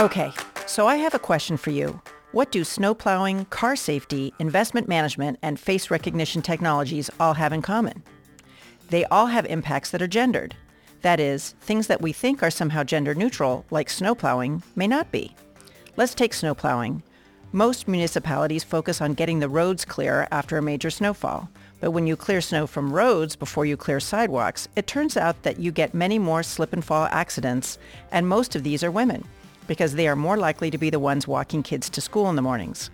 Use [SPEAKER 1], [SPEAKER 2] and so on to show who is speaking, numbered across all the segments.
[SPEAKER 1] Okay, so I have a question for you. What do snow plowing, car safety, investment management, and face recognition technologies all have in common? They all have impacts that are gendered. That is, things that we think are somehow gender neutral, like snow plowing, may not be. Let's take snow plowing. Most municipalities focus on getting the roads clear after a major snowfall. But when you clear snow from roads before you clear sidewalks, it turns out that you get many more slip and fall accidents, and most of these are women because they are more likely to be the ones walking kids to school in the mornings.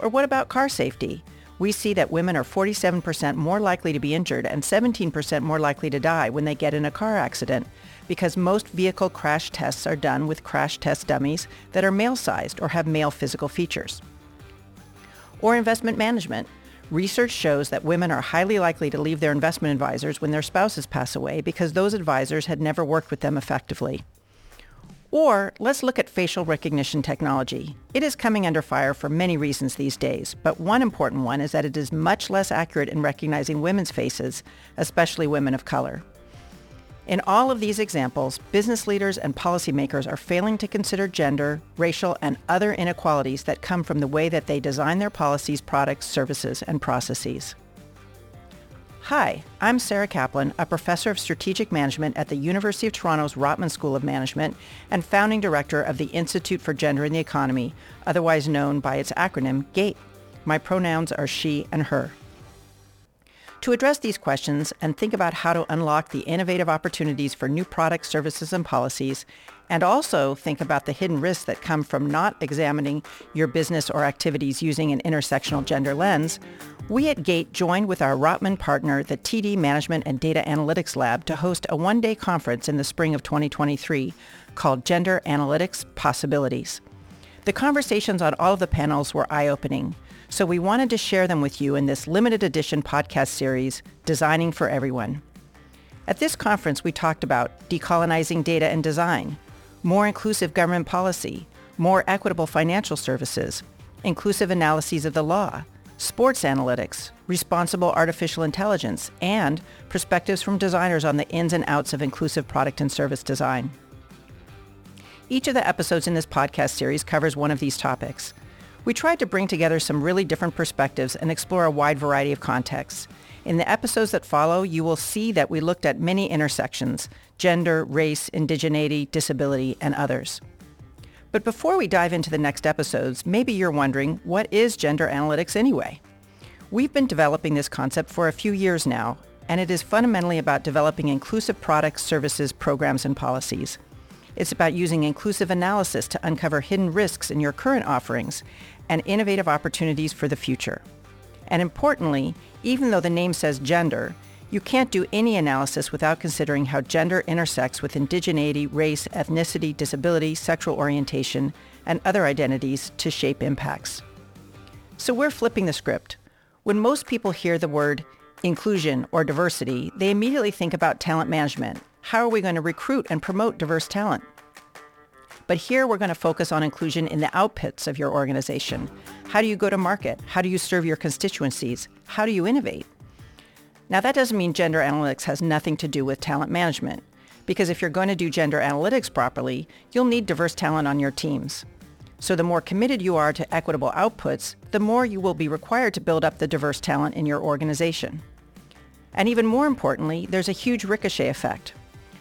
[SPEAKER 1] Or what about car safety? We see that women are 47% more likely to be injured and 17% more likely to die when they get in a car accident because most vehicle crash tests are done with crash test dummies that are male-sized or have male physical features. Or investment management. Research shows that women are highly likely to leave their investment advisors when their spouses pass away because those advisors had never worked with them effectively. Or let's look at facial recognition technology. It is coming under fire for many reasons these days, but one important one is that it is much less accurate in recognizing women's faces, especially women of color. In all of these examples, business leaders and policymakers are failing to consider gender, racial, and other inequalities that come from the way that they design their policies, products, services, and processes. Hi, I'm Sarah Kaplan, a professor of strategic management at the University of Toronto's Rotman School of Management and founding director of the Institute for Gender in the Economy, otherwise known by its acronym GATE. My pronouns are she and her. To address these questions and think about how to unlock the innovative opportunities for new products, services, and policies, and also think about the hidden risks that come from not examining your business or activities using an intersectional gender lens, we at GATE joined with our Rotman partner, the TD Management and Data Analytics Lab, to host a one-day conference in the spring of 2023 called Gender Analytics Possibilities. The conversations on all of the panels were eye-opening. So we wanted to share them with you in this limited edition podcast series, Designing for Everyone. At this conference, we talked about decolonizing data and design, more inclusive government policy, more equitable financial services, inclusive analyses of the law, sports analytics, responsible artificial intelligence, and perspectives from designers on the ins and outs of inclusive product and service design. Each of the episodes in this podcast series covers one of these topics. We tried to bring together some really different perspectives and explore a wide variety of contexts. In the episodes that follow, you will see that we looked at many intersections, gender, race, indigeneity, disability, and others. But before we dive into the next episodes, maybe you're wondering, what is gender analytics anyway? We've been developing this concept for a few years now, and it is fundamentally about developing inclusive products, services, programs, and policies. It's about using inclusive analysis to uncover hidden risks in your current offerings and innovative opportunities for the future. And importantly, even though the name says gender, you can't do any analysis without considering how gender intersects with indigeneity, race, ethnicity, disability, sexual orientation, and other identities to shape impacts. So we're flipping the script. When most people hear the word inclusion or diversity, they immediately think about talent management. How are we going to recruit and promote diverse talent? But here we're going to focus on inclusion in the outputs of your organization. How do you go to market? How do you serve your constituencies? How do you innovate? Now that doesn't mean gender analytics has nothing to do with talent management, because if you're going to do gender analytics properly, you'll need diverse talent on your teams. So the more committed you are to equitable outputs, the more you will be required to build up the diverse talent in your organization. And even more importantly, there's a huge ricochet effect.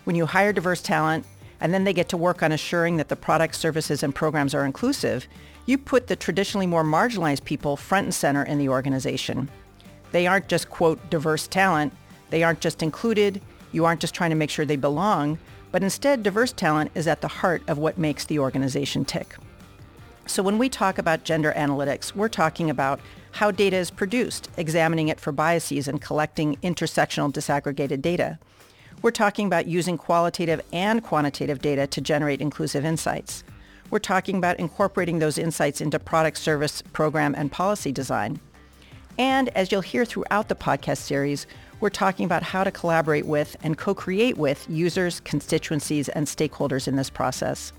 [SPEAKER 1] When you hire diverse talent, and then they get to work on assuring that the products, services, and programs are inclusive, you put the traditionally more marginalized people front and center in the organization. They aren't just, quote, diverse talent. They aren't just included. You aren't just trying to make sure they belong, but instead diverse talent is at the heart of what makes the organization tick. So when we talk about gender analytics, we're talking about how data is produced, examining it for biases and collecting intersectional disaggregated data. We're talking about using qualitative and quantitative data to generate inclusive insights. We're talking about incorporating those insights into product, service, program, and policy design. And as you'll hear throughout the podcast series, we're talking about how to collaborate with and co-create with users, constituencies, and stakeholders in this process.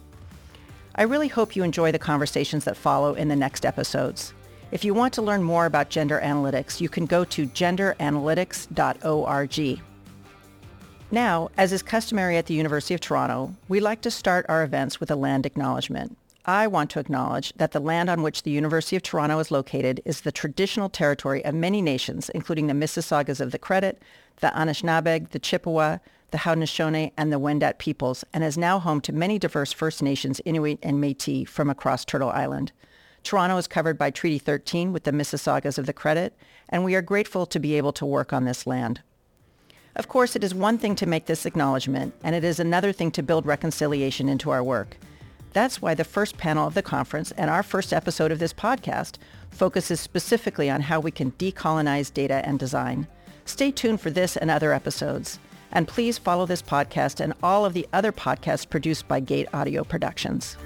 [SPEAKER 1] I really hope you enjoy the conversations that follow in the next episodes. If you want to learn more about gender analytics, you can go to genderanalytics.org. Now, as is customary at the University of Toronto, we like to start our events with a land acknowledgement. I want to acknowledge that the land on which the University of Toronto is located is the traditional territory of many nations, including the Mississaugas of the Credit, the Anishinaabeg, the Chippewa, the Haudenosaunee, and the Wendat peoples, and is now home to many diverse First Nations, Inuit, and Métis from across Turtle Island. Toronto is covered by Treaty 13 with the Mississaugas of the Credit, and we are grateful to be able to work on this land. Of course, it is one thing to make this acknowledgement, and it is another thing to build reconciliation into our work. That's why the first panel of the conference and our first episode of this podcast focuses specifically on how we can decolonize data and design. Stay tuned for this and other episodes. And please follow this podcast and all of the other podcasts produced by Gate Audio Productions.